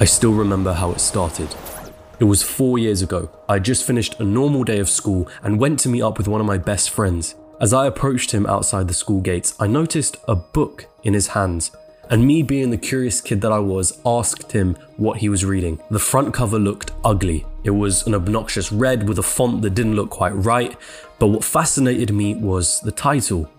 I still remember how it started. It was four years ago. I just finished a normal day of school and went to meet up with one of my best friends. As I approached him outside the school gates, I noticed a book in his hands, and me being the curious kid that I was, asked him what he was reading. The front cover looked ugly. It was an obnoxious red with a font that didn't look quite right, but what fascinated me was the title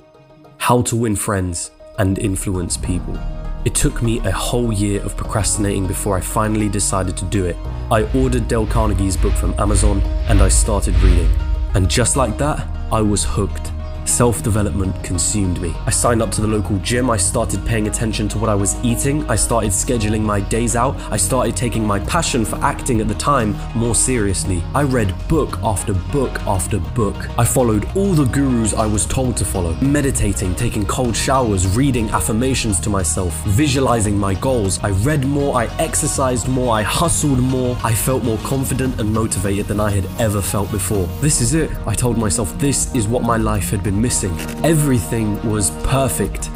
How to Win Friends and Influence People. It took me a whole year of procrastinating before I finally decided to do it. I ordered Dale Carnegie's book from Amazon and I started reading. And just like that, I was hooked. Self development consumed me. I signed up to the local gym, I started paying attention to what I was eating, I started scheduling my days out, I started taking my passion for acting at the time more seriously. I read book after book after book. I followed all the gurus I was told to follow, meditating, taking cold showers, reading affirmations to myself, visualizing my goals. I read more, I exercised more, I hustled more, I felt more confident and motivated than I had ever felt before. This is it. I told myself this is what my life had been missing. Everything was perfect.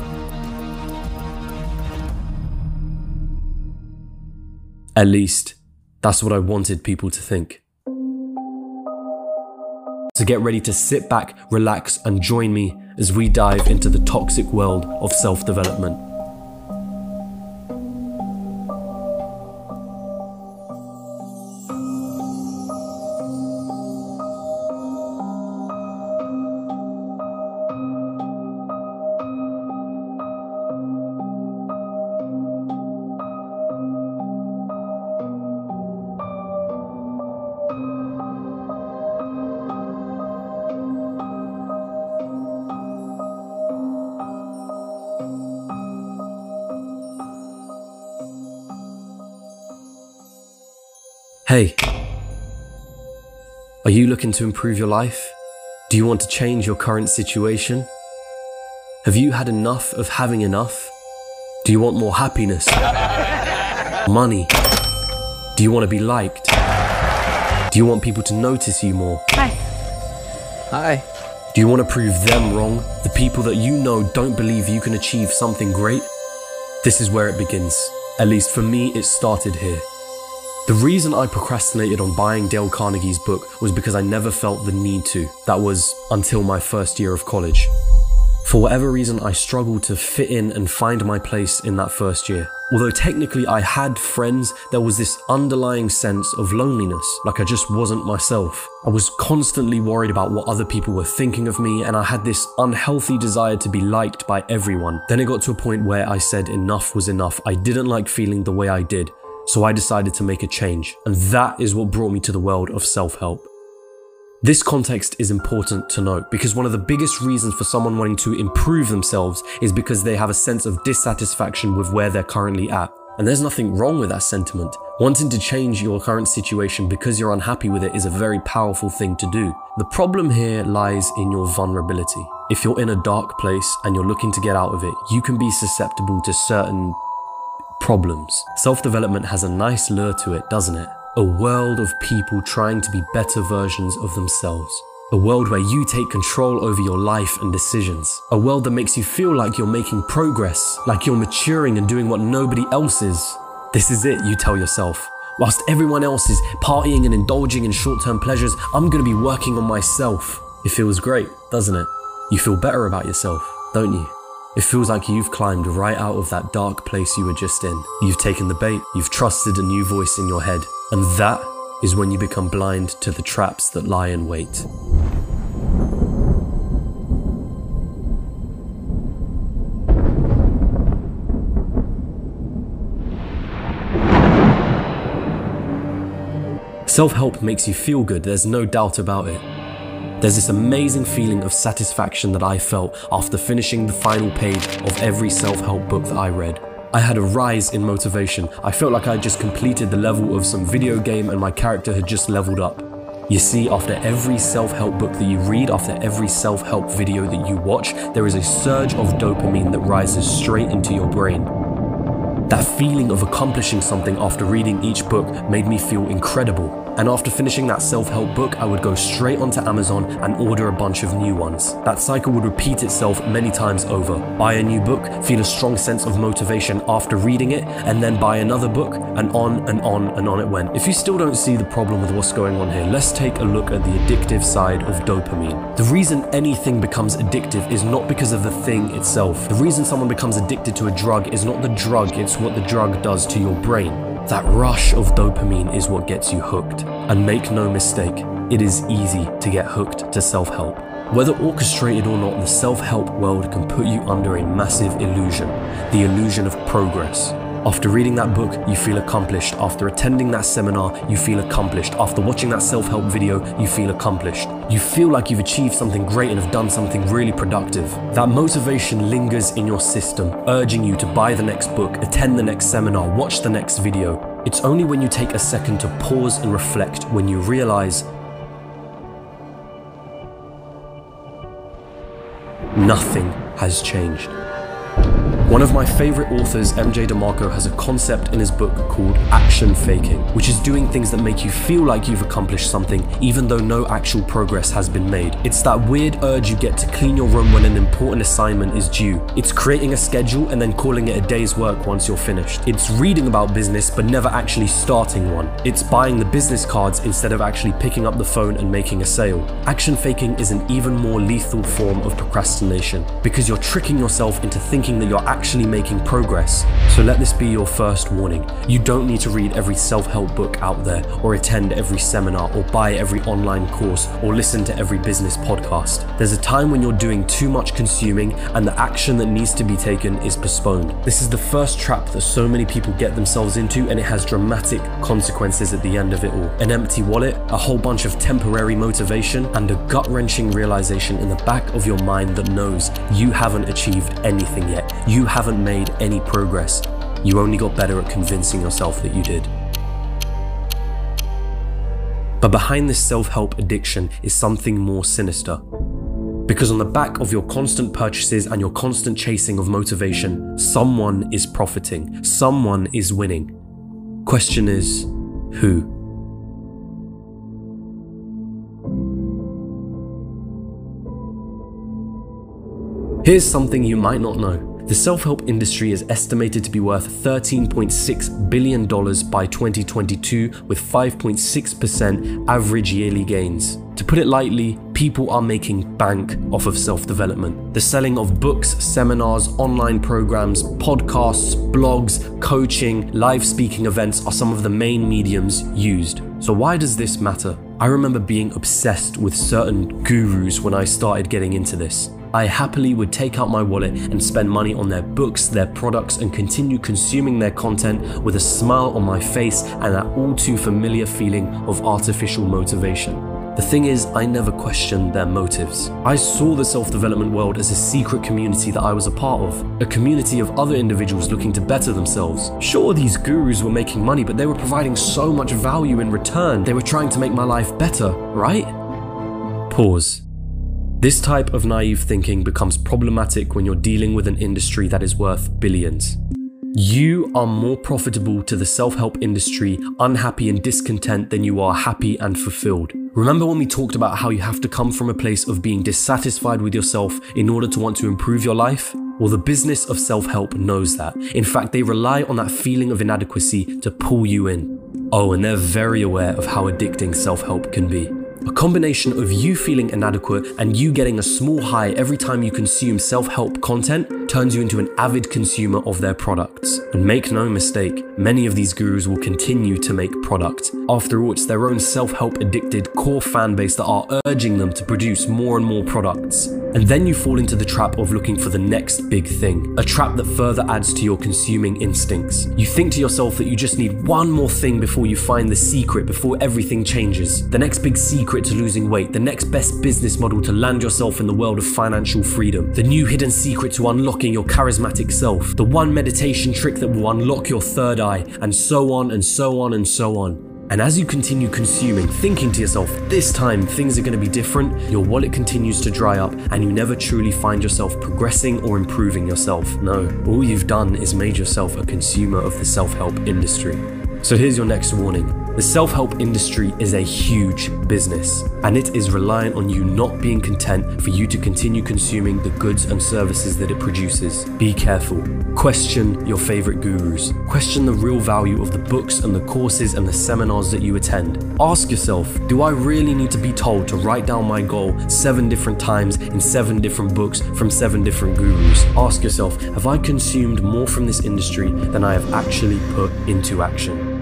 At least, that's what I wanted people to think. So get ready to sit back, relax, and join me as we dive into the toxic world of self development. Hey, are you looking to improve your life? Do you want to change your current situation? Have you had enough of having enough? Do you want more happiness? Money? Do you want to be liked? Do you want people to notice you more? Hi. Hi. Do you want to prove them wrong? The people that you know don't believe you can achieve something great? This is where it begins. At least for me, it started here. The reason I procrastinated on buying Dale Carnegie's book was because I never felt the need to. That was until my first year of college. For whatever reason, I struggled to fit in and find my place in that first year. Although technically I had friends, there was this underlying sense of loneliness, like I just wasn't myself. I was constantly worried about what other people were thinking of me, and I had this unhealthy desire to be liked by everyone. Then it got to a point where I said enough was enough. I didn't like feeling the way I did, so I decided to make a change, and that is what brought me to the world of self help. This context is important to note because one of the biggest reasons for someone wanting to improve themselves is because they have a sense of dissatisfaction with where they're currently at. And there's nothing wrong with that sentiment. Wanting to change your current situation because you're unhappy with it is a very powerful thing to do. The problem here lies in your vulnerability. If you're in a dark place and you're looking to get out of it, you can be susceptible to certain problems. Self development has a nice lure to it, doesn't it? A world of people trying to be better versions of themselves. A world where you take control over your life and decisions. A world that makes you feel like you're making progress, like you're maturing and doing what nobody else is. This is it, you tell yourself. Whilst everyone else is partying and indulging in short term pleasures, I'm gonna be working on myself. It feels great, doesn't it? You feel better about yourself, don't you? It feels like you've climbed right out of that dark place you were just in. You've taken the bait, you've trusted a new voice in your head, and that is when you become blind to the traps that lie in wait. Self help makes you feel good, there's no doubt about it. There's this amazing feeling of satisfaction that I felt after finishing the final page of every self help book that I read. I had a rise in motivation. I felt like I had just completed the level of some video game and my character had just leveled up. You see, after every self help book that you read, after every self help video that you watch, there is a surge of dopamine that rises straight into your brain. That feeling of accomplishing something after reading each book made me feel incredible. And after finishing that self help book, I would go straight onto Amazon and order a bunch of new ones. That cycle would repeat itself many times over. Buy a new book, feel a strong sense of motivation after reading it, and then buy another book, and on and on and on it went. If you still don't see the problem with what's going on here, let's take a look at the addictive side of dopamine. The reason anything becomes addictive is not because of the thing itself. The reason someone becomes addicted to a drug is not the drug, it's what the drug does to your brain. That rush of dopamine is what gets you hooked. And make no mistake, it is easy to get hooked to self help. Whether orchestrated or not, the self help world can put you under a massive illusion the illusion of progress. After reading that book, you feel accomplished. After attending that seminar, you feel accomplished. After watching that self help video, you feel accomplished. You feel like you've achieved something great and have done something really productive. That motivation lingers in your system, urging you to buy the next book, attend the next seminar, watch the next video. It's only when you take a second to pause and reflect when you realize nothing has changed. One of my favorite authors, MJ DeMarco, has a concept in his book called action faking, which is doing things that make you feel like you've accomplished something even though no actual progress has been made. It's that weird urge you get to clean your room when an important assignment is due. It's creating a schedule and then calling it a day's work once you're finished. It's reading about business but never actually starting one. It's buying the business cards instead of actually picking up the phone and making a sale. Action faking is an even more lethal form of procrastination because you're tricking yourself into thinking that you're actually making progress. So let this be your first warning. You don't need to read every self help book out there, or attend every seminar, or buy every online course, or listen to every business podcast. There's a time when you're doing too much consuming and the action that needs to be taken is postponed. This is the first trap that so many people get themselves into, and it has dramatic consequences at the end of it all. An empty wallet, a whole bunch of temporary motivation, and a gut wrenching realization in the back of your mind that knows you haven't achieved anything yet. You haven't made any progress. You only got better at convincing yourself that you did. But behind this self help addiction is something more sinister. Because on the back of your constant purchases and your constant chasing of motivation, someone is profiting, someone is winning. Question is, who? Here's something you might not know. The self help industry is estimated to be worth $13.6 billion by 2022, with 5.6% average yearly gains. To put it lightly, people are making bank off of self development. The selling of books, seminars, online programs, podcasts, blogs, coaching, live speaking events are some of the main mediums used. So, why does this matter? I remember being obsessed with certain gurus when I started getting into this. I happily would take out my wallet and spend money on their books, their products, and continue consuming their content with a smile on my face and that all too familiar feeling of artificial motivation. The thing is, I never questioned their motives. I saw the self development world as a secret community that I was a part of, a community of other individuals looking to better themselves. Sure, these gurus were making money, but they were providing so much value in return. They were trying to make my life better, right? Pause. This type of naive thinking becomes problematic when you're dealing with an industry that is worth billions. You are more profitable to the self help industry unhappy and discontent than you are happy and fulfilled. Remember when we talked about how you have to come from a place of being dissatisfied with yourself in order to want to improve your life? Well, the business of self help knows that. In fact, they rely on that feeling of inadequacy to pull you in. Oh, and they're very aware of how addicting self help can be. A combination of you feeling inadequate and you getting a small high every time you consume self help content turns you into an avid consumer of their products. And make no mistake, many of these gurus will continue to make product. After all, it's their own self help addicted core fan base that are urging them to produce more and more products. And then you fall into the trap of looking for the next big thing, a trap that further adds to your consuming instincts. You think to yourself that you just need one more thing before you find the secret, before everything changes. The next big secret to losing weight, the next best business model to land yourself in the world of financial freedom, the new hidden secret to unlocking your charismatic self, the one meditation trick that will unlock your third eye, and so on and so on and so on. And as you continue consuming, thinking to yourself, this time things are going to be different, your wallet continues to dry up and you never truly find yourself progressing or improving yourself. No, all you've done is made yourself a consumer of the self help industry. So here's your next warning. The self help industry is a huge business, and it is reliant on you not being content for you to continue consuming the goods and services that it produces. Be careful. Question your favorite gurus. Question the real value of the books and the courses and the seminars that you attend. Ask yourself Do I really need to be told to write down my goal seven different times in seven different books from seven different gurus? Ask yourself Have I consumed more from this industry than I have actually put into action?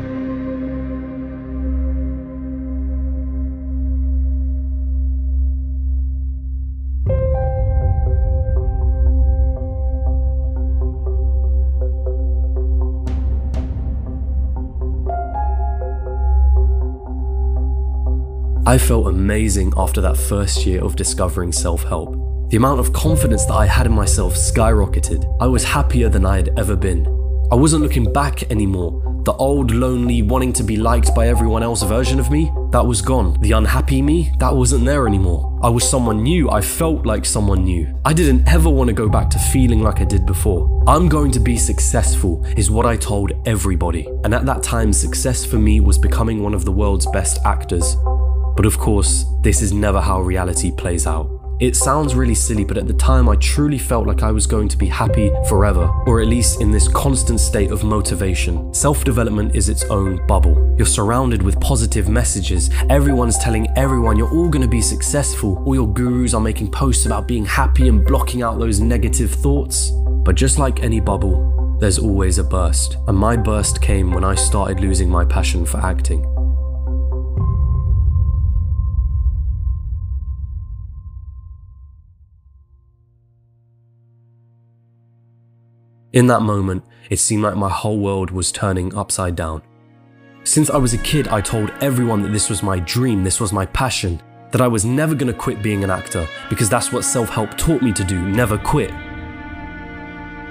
I felt amazing after that first year of discovering self help. The amount of confidence that I had in myself skyrocketed. I was happier than I had ever been. I wasn't looking back anymore. The old, lonely, wanting to be liked by everyone else version of me, that was gone. The unhappy me, that wasn't there anymore. I was someone new, I felt like someone new. I didn't ever want to go back to feeling like I did before. I'm going to be successful, is what I told everybody. And at that time, success for me was becoming one of the world's best actors. But of course, this is never how reality plays out. It sounds really silly, but at the time I truly felt like I was going to be happy forever, or at least in this constant state of motivation. Self development is its own bubble. You're surrounded with positive messages, everyone's telling everyone you're all going to be successful, all your gurus are making posts about being happy and blocking out those negative thoughts. But just like any bubble, there's always a burst, and my burst came when I started losing my passion for acting. In that moment, it seemed like my whole world was turning upside down. Since I was a kid, I told everyone that this was my dream, this was my passion, that I was never going to quit being an actor because that's what self help taught me to do never quit.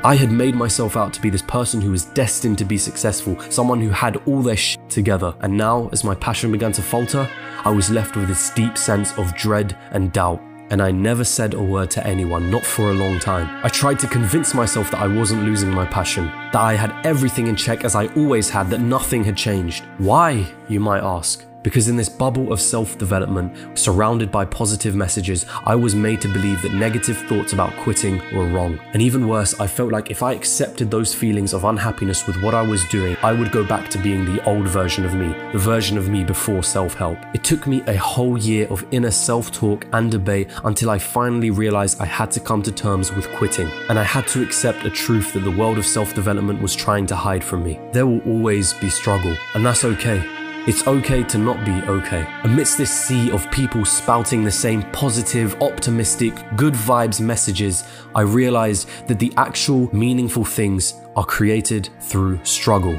I had made myself out to be this person who was destined to be successful, someone who had all their shit together, and now, as my passion began to falter, I was left with this deep sense of dread and doubt and I never said a word to anyone, not for a long time. I tried to convince myself that I wasn't losing my passion, that I had everything in check as I always had, that nothing had changed. Why, you might ask? Because in this bubble of self development, surrounded by positive messages, I was made to believe that negative thoughts about quitting were wrong. And even worse, I felt like if I accepted those feelings of unhappiness with what I was doing, I would go back to being the old version of me, the version of me before self help. It took me a whole year of inner self talk and debate until I finally realized I had to come to terms with quitting. And I had to accept a truth that the world of self development was trying to hide from me. There will always be struggle, and that's okay. It's okay to not be okay. Amidst this sea of people spouting the same positive, optimistic, good vibes messages, I realized that the actual meaningful things are created through struggle.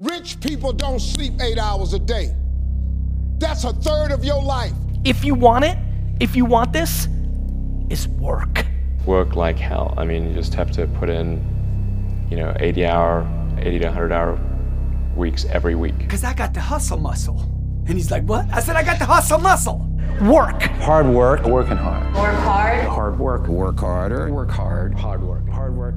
Rich people don't sleep eight hours a day. That's a third of your life. If you want it, if you want this, is work. Work like hell. I mean, you just have to put in, you know, 80 hour, 80 to 100 hour weeks every week. Because I got the hustle muscle. And he's like, what? I said, I got the hustle muscle. Work. Hard work. Working hard. Work hard. Hard work. Work harder. Work hard. Hard work. Hard work.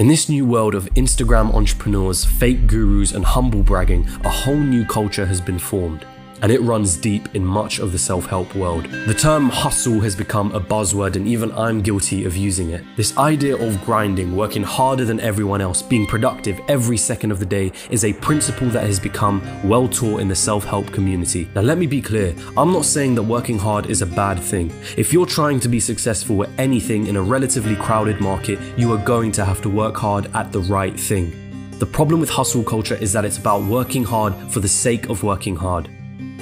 In this new world of Instagram entrepreneurs, fake gurus, and humble bragging, a whole new culture has been formed. And it runs deep in much of the self help world. The term hustle has become a buzzword, and even I'm guilty of using it. This idea of grinding, working harder than everyone else, being productive every second of the day, is a principle that has become well taught in the self help community. Now, let me be clear I'm not saying that working hard is a bad thing. If you're trying to be successful at anything in a relatively crowded market, you are going to have to work hard at the right thing. The problem with hustle culture is that it's about working hard for the sake of working hard.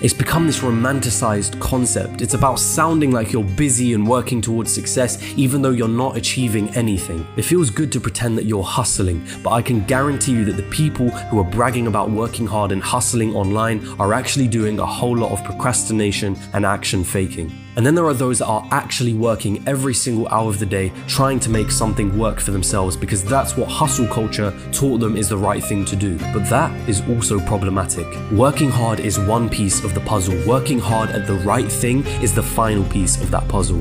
It's become this romanticized concept. It's about sounding like you're busy and working towards success even though you're not achieving anything. It feels good to pretend that you're hustling, but I can guarantee you that the people who are bragging about working hard and hustling online are actually doing a whole lot of procrastination and action faking. And then there are those that are actually working every single hour of the day trying to make something work for themselves because that's what hustle culture taught them is the right thing to do. But that is also problematic. Working hard is one piece of the puzzle, working hard at the right thing is the final piece of that puzzle.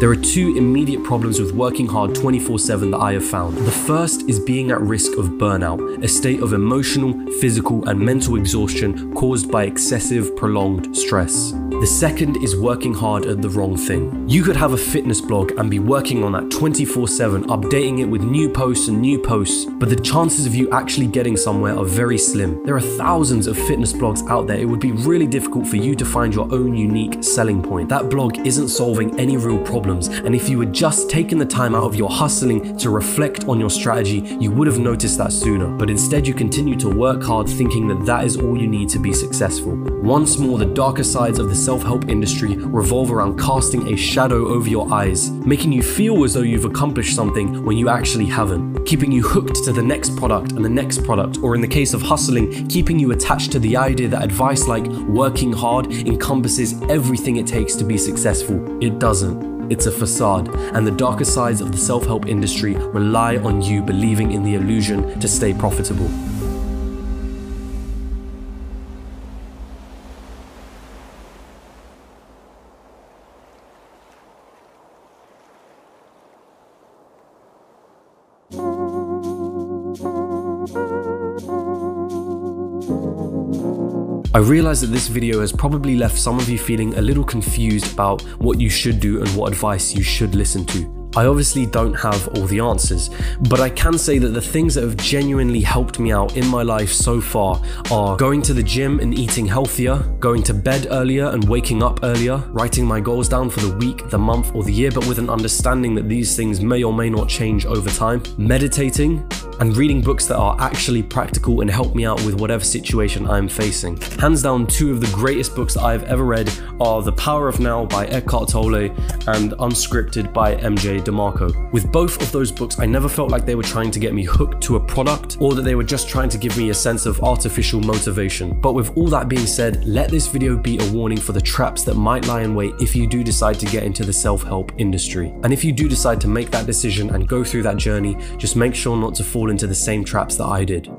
There are two immediate problems with working hard 24 7 that I have found. The first is being at risk of burnout, a state of emotional, physical, and mental exhaustion caused by excessive, prolonged stress. The second is working hard at the wrong thing. You could have a fitness blog and be working on that 24 7, updating it with new posts and new posts, but the chances of you actually getting somewhere are very slim. There are thousands of fitness blogs out there. It would be really difficult for you to find your own unique selling point. That blog isn't solving any real problems and if you had just taken the time out of your hustling to reflect on your strategy, you would have noticed that sooner. But instead, you continue to work hard thinking that that is all you need to be successful. Once more, the darker sides of the self help industry revolve around casting a shadow over your eyes, making you feel as though you've accomplished something when you actually haven't, keeping you hooked to the next product and the next product, or in the case of hustling, keeping you attached to the idea that advice like working hard encompasses everything it takes to be successful. It doesn't. It's a facade, and the darker sides of the self help industry rely on you believing in the illusion to stay profitable. I realize that this video has probably left some of you feeling a little confused about what you should do and what advice you should listen to. I obviously don't have all the answers, but I can say that the things that have genuinely helped me out in my life so far are going to the gym and eating healthier, going to bed earlier and waking up earlier, writing my goals down for the week, the month, or the year, but with an understanding that these things may or may not change over time, meditating, and reading books that are actually practical and help me out with whatever situation I'm facing. Hands down, two of the greatest books I've ever read are The Power of Now by Eckhart Tolle and Unscripted by MJ DeMarco. With both of those books, I never felt like they were trying to get me hooked to a product or that they were just trying to give me a sense of artificial motivation. But with all that being said, let this video be a warning for the traps that might lie in wait if you do decide to get into the self-help industry. And if you do decide to make that decision and go through that journey, just make sure not to fall into the same traps that I did.